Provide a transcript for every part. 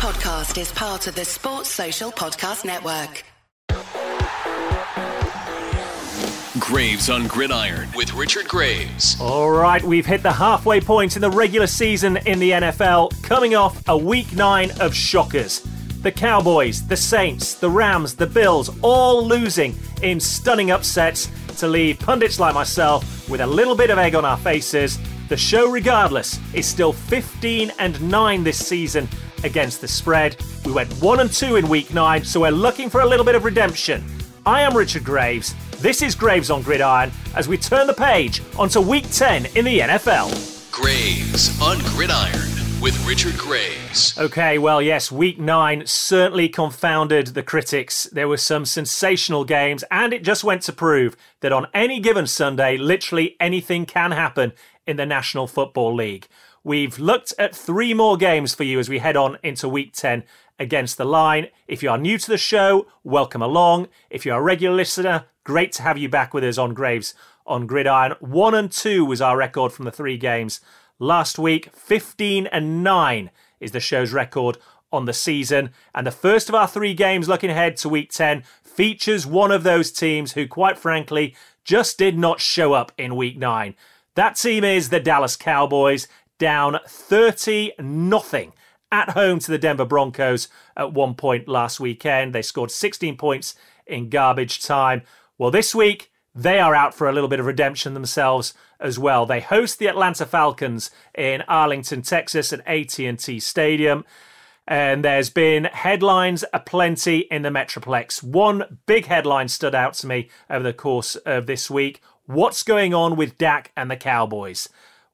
podcast is part of the Sports Social Podcast Network. Graves on Gridiron with Richard Graves. All right, we've hit the halfway point in the regular season in the NFL, coming off a week nine of shockers. The Cowboys, the Saints, the Rams, the Bills, all losing in stunning upsets to leave pundits like myself with a little bit of egg on our faces. The show, regardless, is still 15 and 9 this season against the spread. We went 1 and 2 in week 9, so we're looking for a little bit of redemption. I am Richard Graves. This is Graves on Gridiron as we turn the page onto week 10 in the NFL. Graves on Gridiron with Richard Graves. Okay, well, yes, week nine certainly confounded the critics. There were some sensational games, and it just went to prove that on any given Sunday, literally anything can happen in the National Football League. We've looked at three more games for you as we head on into week 10 against the line. If you are new to the show, welcome along. If you're a regular listener, great to have you back with us on Graves on Gridiron. One and two was our record from the three games last week. 15 and 9 is the show's record on the season. And the first of our three games looking ahead to week 10 features one of those teams who, quite frankly, just did not show up in week 9. That team is the Dallas Cowboys, down 30 nothing at home to the Denver Broncos at one point last weekend. They scored 16 points in garbage time. Well, this week they are out for a little bit of redemption themselves as well. They host the Atlanta Falcons in Arlington, Texas at AT&T Stadium. And there's been headlines aplenty in the Metroplex. One big headline stood out to me over the course of this week. What's going on with Dak and the Cowboys?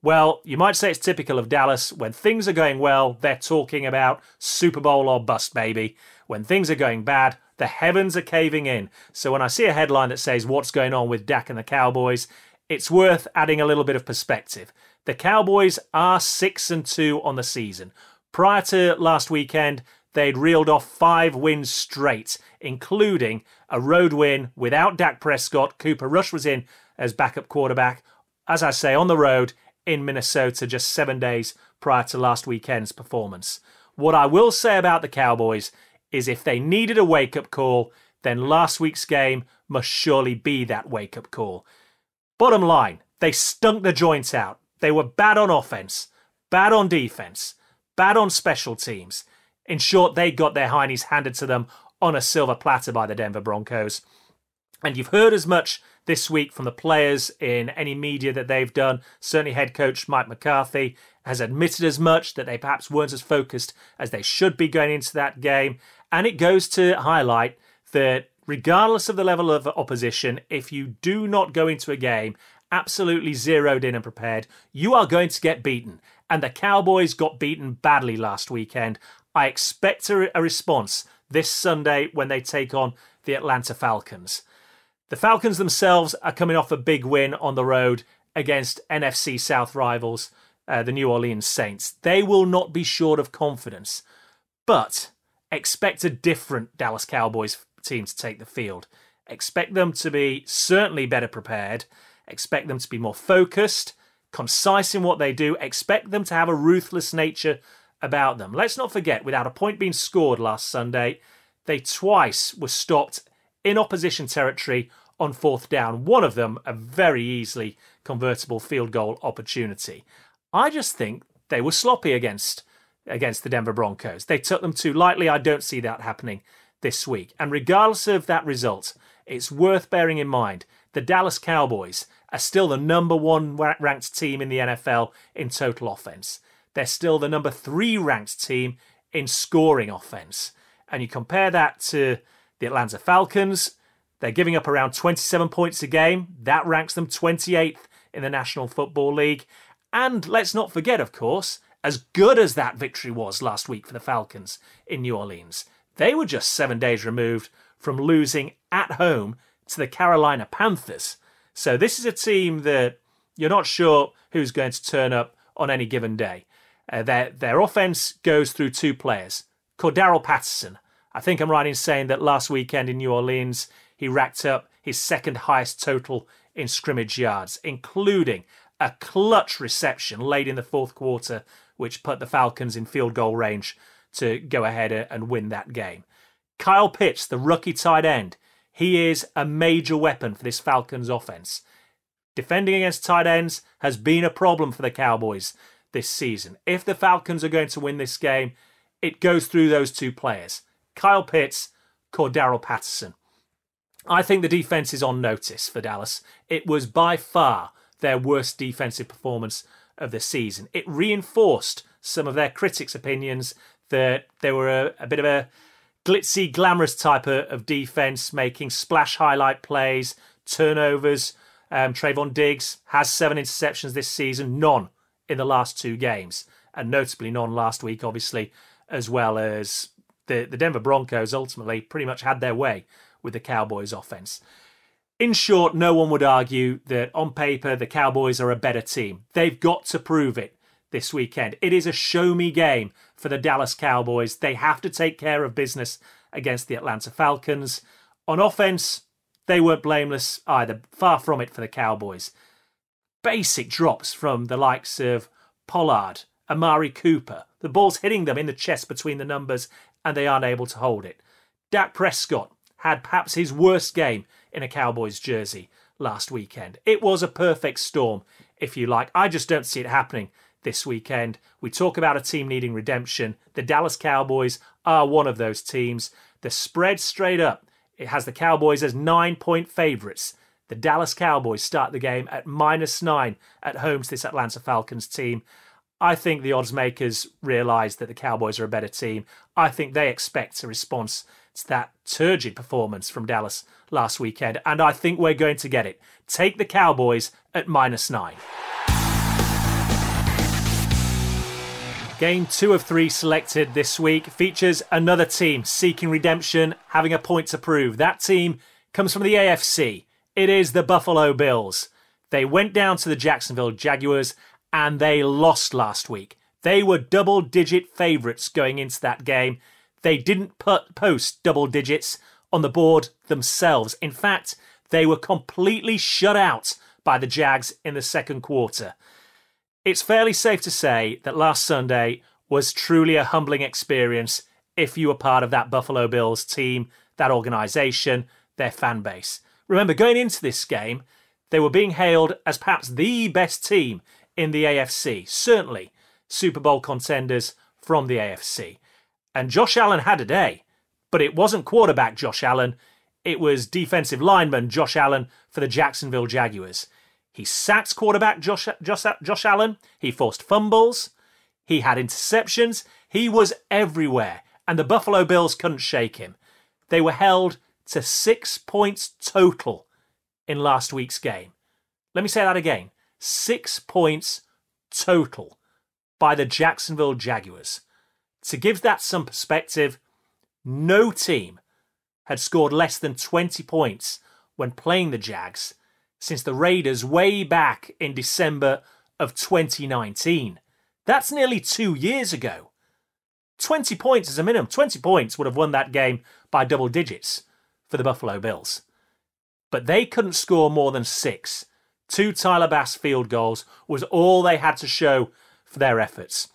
Well, you might say it's typical of Dallas. When things are going well, they're talking about Super Bowl or bust, baby. When things are going bad, the heavens are caving in. So when I see a headline that says what's going on with Dak and the Cowboys, it's worth adding a little bit of perspective. The Cowboys are 6 and 2 on the season. Prior to last weekend, they'd reeled off five wins straight, including a road win without Dak Prescott. Cooper Rush was in as backup quarterback. As I say, on the road in Minnesota just seven days prior to last weekend's performance. What I will say about the Cowboys is if they needed a wake up call, then last week's game must surely be that wake up call. Bottom line, they stunk the joints out. They were bad on offense, bad on defense, bad on special teams. In short, they got their heinies handed to them on a silver platter by the Denver Broncos. And you've heard as much this week from the players in any media that they've done. Certainly, head coach Mike McCarthy has admitted as much that they perhaps weren't as focused as they should be going into that game. And it goes to highlight that regardless of the level of opposition, if you do not go into a game absolutely zeroed in and prepared, you are going to get beaten. And the Cowboys got beaten badly last weekend. I expect a, response this Sunday when they take on the Atlanta Falcons. The Falcons themselves are coming off a big win on the road against NFC South rivals, uh, the New Orleans Saints. They will not be short of confidence, but expect a different Dallas Cowboys team to take the field. Expect them to be certainly better prepared. Expect them to be more focused, concise in what they do. Expect them to have a ruthless nature about them. Let's not forget, without a point being scored last Sunday, they twice were stopped in opposition territory on fourth down. One of them, a very easily convertible field goal opportunity. I just think they were sloppy against against the Denver Broncos. They took them too lightly. I don't see that happening this week. And regardless of that result, it's worth bearing in mind the Dallas Cowboys are still the number one ranked team in the NFL in total offense. They're still the number three ranked team in scoring offense. And you compare that to the Atlanta Falcons, they're giving up around 27 points a game. That ranks them 28th in the National Football League. And let's not forget, of course, as good as that victory was last week for the Falcons in New Orleans, they were just seven days removed from losing at home to the Carolina Panthers. So this is a team that you're not sure who's going to turn up on any given day. Uh, their their offense goes through two players. Cordarrelle Patterson. I think I'm right in saying that last weekend in New Orleans he racked up his second highest total in scrimmage yards, including a clutch reception late in the fourth quarter, which put the Falcons in field goal range to go ahead and win that game. Kyle Pitts, the rookie tight end, he is a major weapon for this Falcons offense. Defending against tight ends has been a problem for the Cowboys this season. If the Falcons are going to win this game, it goes through those two players Kyle Pitts, Cordarrelle Patterson. I think the defense is on notice for Dallas. It was by far their worst defensive performance of the season. It reinforced some of their critics' opinions that they were a, a bit of a glitzy, glamorous type of, of, defense, making splash highlight plays, turnovers. Um, Trevon Diggs has seven interceptions this season, none in the last two games, and notably none last week, obviously, as well as the, the Denver Broncos ultimately pretty much had their way with the Cowboys offense. In short, no one would argue that on paper the Cowboys are a better team. They've got to prove it this weekend. It is a show me game for the Dallas Cowboys. They have to take care of business against the Atlanta Falcons. On offense, they weren't blameless either. Far from it for the Cowboys. Basic drops from the likes of Pollard, Amari Cooper. The ball's hitting them in the chest between the numbers and they aren't able to hold it. Dak Prescott had perhaps his worst game in a Cowboys jersey last weekend. It was a perfect storm, if you like. I just don't see it happening this weekend. We talk about a team needing redemption. The Dallas Cowboys are one of those teams. The spread straight up, it has the Cowboys as nine point favourites. The Dallas Cowboys start the game at minus nine at home to this Atlanta Falcons team. I think the odds makers realise that the Cowboys are a better team. I think they expect a response to that turgid performance from Dallas last weekend, and I think we're going to get it. Take the Cowboys at minus nine. Game two of three selected this week features another team seeking redemption, having a point to prove. That team comes from the AFC. It is the Buffalo Bills. They went down to the Jacksonville Jaguars and they lost last week. They were double digit favourites going into that game. They didn't put, post double digits on the board themselves. In fact, they were completely shut out by the Jags in the second quarter. It's fairly safe to say that last Sunday was truly a humbling experience if you were part of that Buffalo Bills team, that organisation, their fan base. Remember, going into this game, they were being hailed as perhaps the best team in the AFC. Certainly Super Bowl contenders from the AFC. And Josh Allen had a day, but it wasn't quarterback Josh Allen. It was defensive lineman Josh Allen for the Jacksonville Jaguars. He sacked quarterback Josh, Josh, Josh Allen. He forced fumbles. He had interceptions. He was everywhere. And the Buffalo Bills couldn't shake him. They were held to six points total in last week's game. Let me say that again six points total by the Jacksonville Jaguars. To give that some perspective, no team had scored less than 20 points when playing the Jags since the Raiders way back in December of 2019. That's nearly two years ago. 20 points is a minimum. 20 points would have won that game by double digits for the Buffalo Bills. But they couldn't score more than six Two Tyler Bass field goals was all they had to show for their efforts.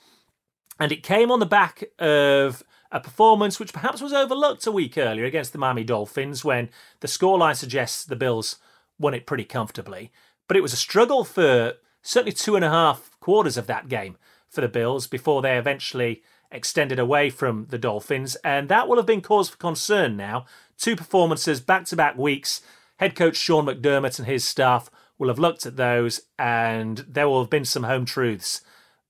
And it came on the back of a performance which perhaps was overlooked a week earlier against the Miami Dolphins when the scoreline suggests the Bills won it pretty comfortably. But it was a struggle for certainly two and a half quarters of that game for the Bills before they eventually extended away from the Dolphins. And that will have been cause for concern now. Two performances back to back weeks. Head coach Sean McDermott and his staff will have looked at those and there will have been some home truths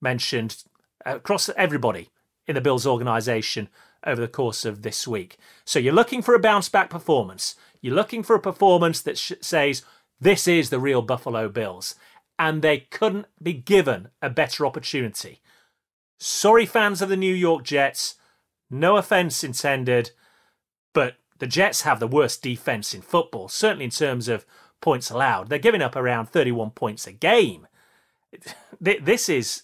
mentioned across everybody in the Bills organisation over the course of this week. So you're looking for a bounce back performance. You're looking for a performance that sh- says, this is the real Buffalo Bills. And they couldn't be given a better opportunity. Sorry, fans of the New York Jets. No offence intended, but the Jets have the worst defence in football, certainly in terms of points allowed. They're giving up around 31 points a game. This is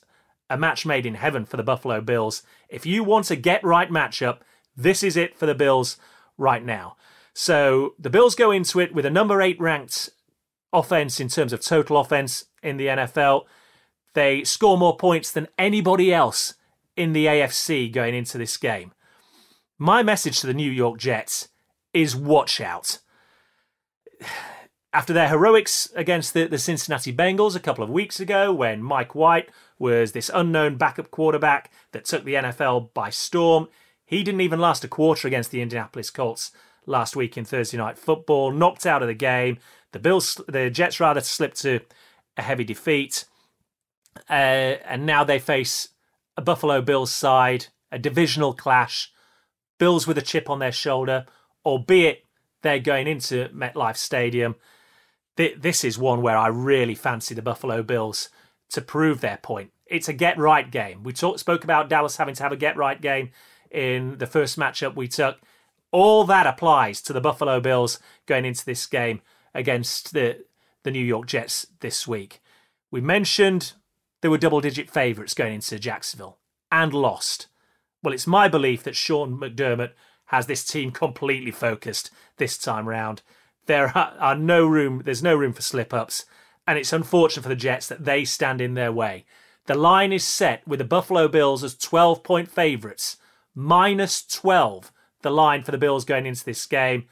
a match made in heaven for the Buffalo Bills. If you want a get right matchup, this is it for the Bills right now. So the Bills go into it with a number eight ranked offense in terms of total offense in the NFL. They score more points than anybody else in the AFC going into this game. My message to the New York Jets is watch out. After their heroics against the, the Cincinnati Bengals a couple of weeks ago, when Mike White was this unknown backup quarterback that took the NFL by storm, he didn't even last a quarter against the Indianapolis Colts last week in Thursday night football, knocked out of the game. The Bills, the Jets rather slipped to a heavy defeat, uh, and now they face a Buffalo Bills side, a divisional clash. Bills with a chip on their shoulder, albeit they're going into MetLife Stadium. This is one where I really fancy the Buffalo Bills to prove their point. It's a get right game. We talk, spoke about Dallas having to have a get right game in the first matchup we took. All that applies to the Buffalo Bills going into this game against the, the New York Jets this week. We mentioned there were double digit favourites going into Jacksonville and lost. Well, it's my belief that Sean McDermott has this team completely focused this time round. There are no room, there's no room for slip ups, and it's unfortunate for the Jets that they stand in their way. The line is set with the Buffalo Bills as 12 point favourites, minus 12, the line for the Bills going into this game.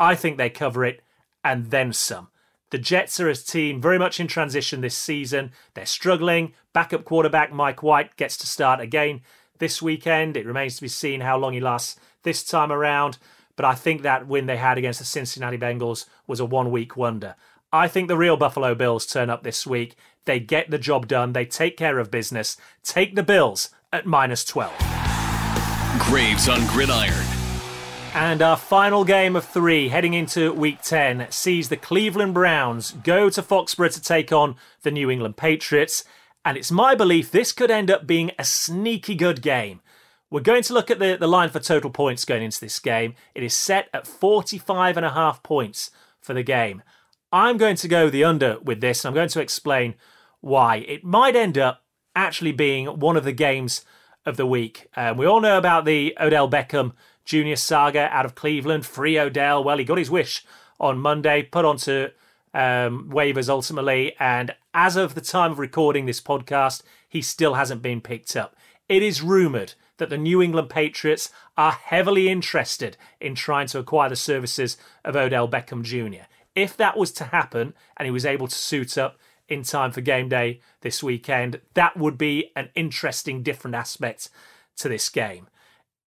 I think they cover it and then some. The Jets are a team very much in transition this season. They're struggling. Backup quarterback Mike White gets to start again this weekend. It remains to be seen how long he lasts this time around. But I think that win they had against the Cincinnati Bengals was a one week wonder. I think the real Buffalo Bills turn up this week. They get the job done. They take care of business. Take the Bills at minus 12. Graves on Gridiron. And our final game of three, heading into week 10, sees the Cleveland Browns go to Foxborough to take on the New England Patriots. And it's my belief this could end up being a sneaky good game. We're going to look at the, the line for total points going into this game. It is set at 45 and a half points for the game. I'm going to go the under with this, and I'm going to explain why. It might end up actually being one of the games of the week. Um, we all know about the Odell Beckham Junior saga out of Cleveland. Free Odell. Well, he got his wish on Monday, put onto um, waivers ultimately, and as of the time of recording this podcast, he still hasn't been picked up. It is rumoured that the New England Patriots are heavily interested in trying to acquire the services of Odell Beckham Jr. If that was to happen and he was able to suit up in time for game day this weekend, that would be an interesting, different aspect to this game.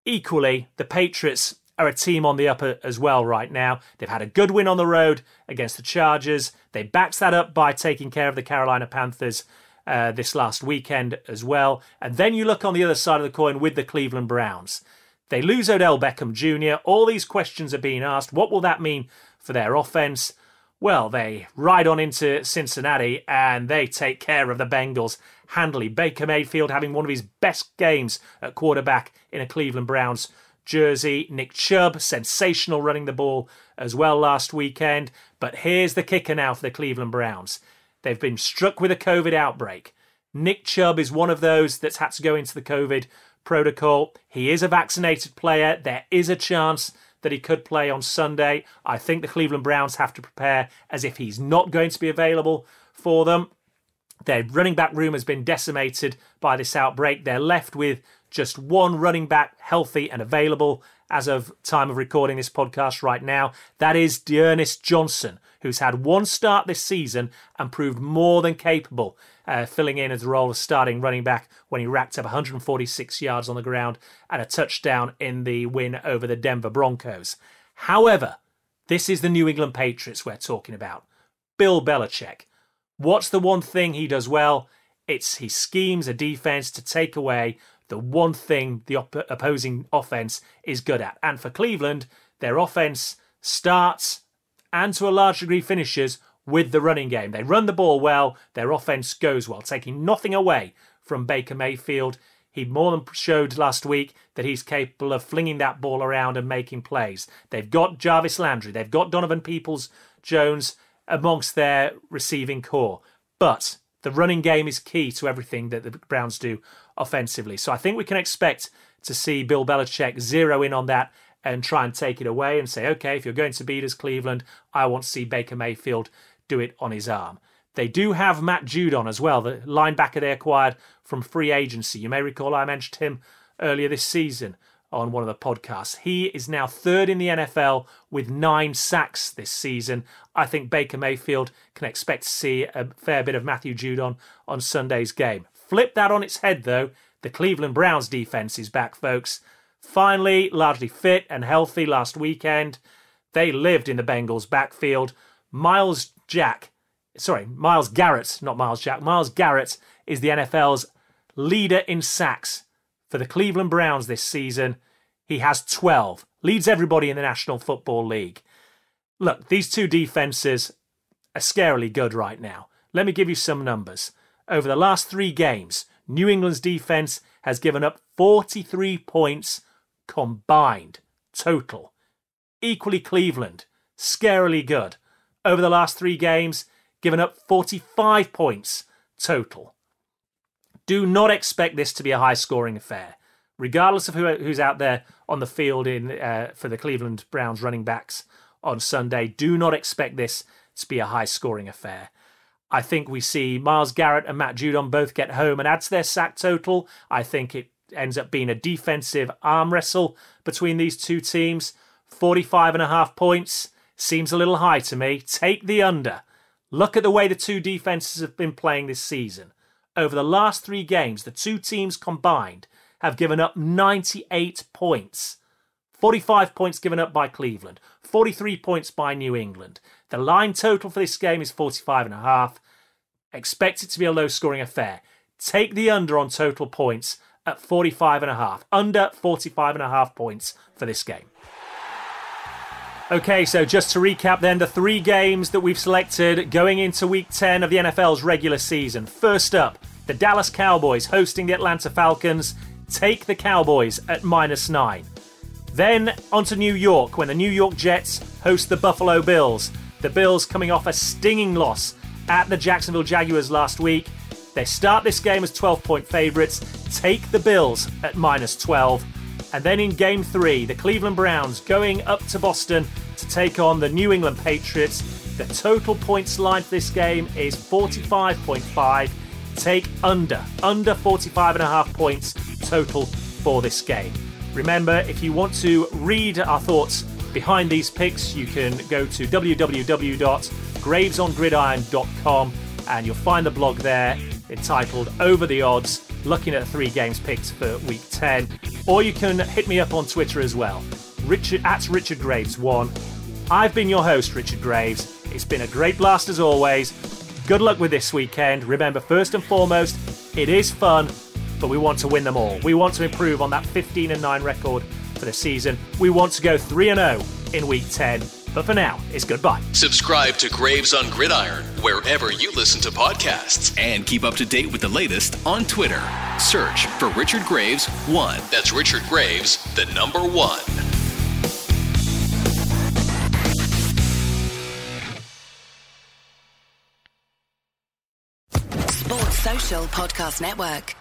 Equally, the Patriots are a team on the upper as well right now. They've had a good win on the road against the Chargers. They backed that up by taking care of the Carolina Panthers uh, this last weekend as well. And then you look on the other side of the coin with the Cleveland Browns. They lose Odell Beckham Jr. All these questions are being asked. What will that mean for their offense? Well, they ride on into Cincinnati and they take care of the Bengals handily. Baker Mayfield having one of his best games at quarterback in a Cleveland Browns jersey. Nick Chubb, sensational running the ball as well last weekend. But here's the kicker now for the Cleveland Browns. They've been struck with a COVID outbreak. Nick Chubb is one of those that's had to go into the COVID protocol. He is a vaccinated player. There is a chance that he could play on Sunday. I think the Cleveland Browns have to prepare as if he's not going to be available for them. Their running back room has been decimated by this outbreak. They're left with just one running back healthy and available as of time of recording this podcast right now. That is D'Ernest Johnson, who's had one start this season and proved more than capable uh, filling in as the role of starting running back when he racked up 146 yards on the ground and a touchdown in the win over the Denver Broncos. However, this is the New England Patriots we're talking about. Bill Belichick. What's the one thing he does well? It's he schemes a defense to take away the one thing the op- opposing offense is good at. And for Cleveland, their offense starts and to a large degree finishes with the running game. They run the ball well, their offense goes well, taking nothing away from Baker Mayfield. He more than showed last week that he's capable of flinging that ball around and making plays. They've got Jarvis Landry, they've got Donovan Peoples Jones amongst their receiving corps. But the running game is key to everything that the Browns do offensively. So I think we can expect to see Bill Belichick zero in on that and try and take it away and say, okay, if you're going to beat us, Cleveland, I want to see Baker Mayfield do it on his arm. They do have Matt Judon as well, the linebacker they acquired from free agency. You may recall I mentioned him earlier this season on one of the podcasts. He is now third in the NFL with nine sacks this season. I think Baker Mayfield can expect to see a fair bit of Matthew Judon on Sunday's game. Flip that on its head, though. The Cleveland Browns defense is back, folks. Finally, largely fit and healthy last weekend. They lived in the Bengals' backfield. Myles Jack, sorry, Myles Garrett, not Myles Jack, Myles Garrett is the NFL's leader in sacks for the Cleveland Browns this season. He has 12, leads everybody in the National Football League. Look, these two defenses are scarily good right now. Let me give you some numbers. Over the last three games, New England's defense has given up 43 points combined, total. Equally, Cleveland, scarily good. Over the last three games, given up 45 points total. Do not expect this to be a high scoring affair. Regardless of who, who's out there on the field in uh, for the Cleveland Browns running backs on Sunday, do not expect this to be a high scoring affair. I think we see Myles Garrett and Matt Judon both get home and add to their sack total. I think it ends up being a defensive arm wrestle between these two teams. 45 and a half points seems a little high to me. Take the under. Look at the way the two defenses have been playing this season. Over the last three games, the two teams combined have given up 98 points. 45 points given up by Cleveland, 43 points by New England. The line total for this game is 45 and a half. Expect it to be a low scoring affair. Take the under on total points at 45 and a half. Under 45 and a half points for this game. Okay, so just to recap then, the three games that we've selected going into week 10 of the NFL's regular season. First up, the Dallas Cowboys hosting the Atlanta Falcons. Take the Cowboys at minus nine. Then on to New York when the New York Jets host the Buffalo Bills. The Bills coming off a stinging loss at the Jacksonville Jaguars last week. They start this game as 12 point favourites, take the Bills at minus 12. And then in game three, the Cleveland Browns going up to Boston to take on the New England Patriots. The total points line for this game is 45.5. Take under, under 45 and a half points total for this game. Remember, if you want to read our thoughts behind these picks, you can go to www.gravesongridiron.com and you'll find the blog there entitled Over the Odds, looking at three games picked for week 10. Or you can hit me up on Twitter as well, Richard at Richard Graves one. I've been your host, Richard Graves. It's been a great blast as always. Good luck with this weekend. Remember, first and foremost, it is fun, but we want to win them all. We want to improve on that 15 and 9 record for the season. We want to go 3 and 0 in week 10. But for now, it's goodbye. Subscribe to Graves on Gridiron wherever you listen to podcasts. And keep up to date with the latest on Twitter. Search for Richard Graves 1. That's Richard Graves, the number 1. Sports Social Podcast Network.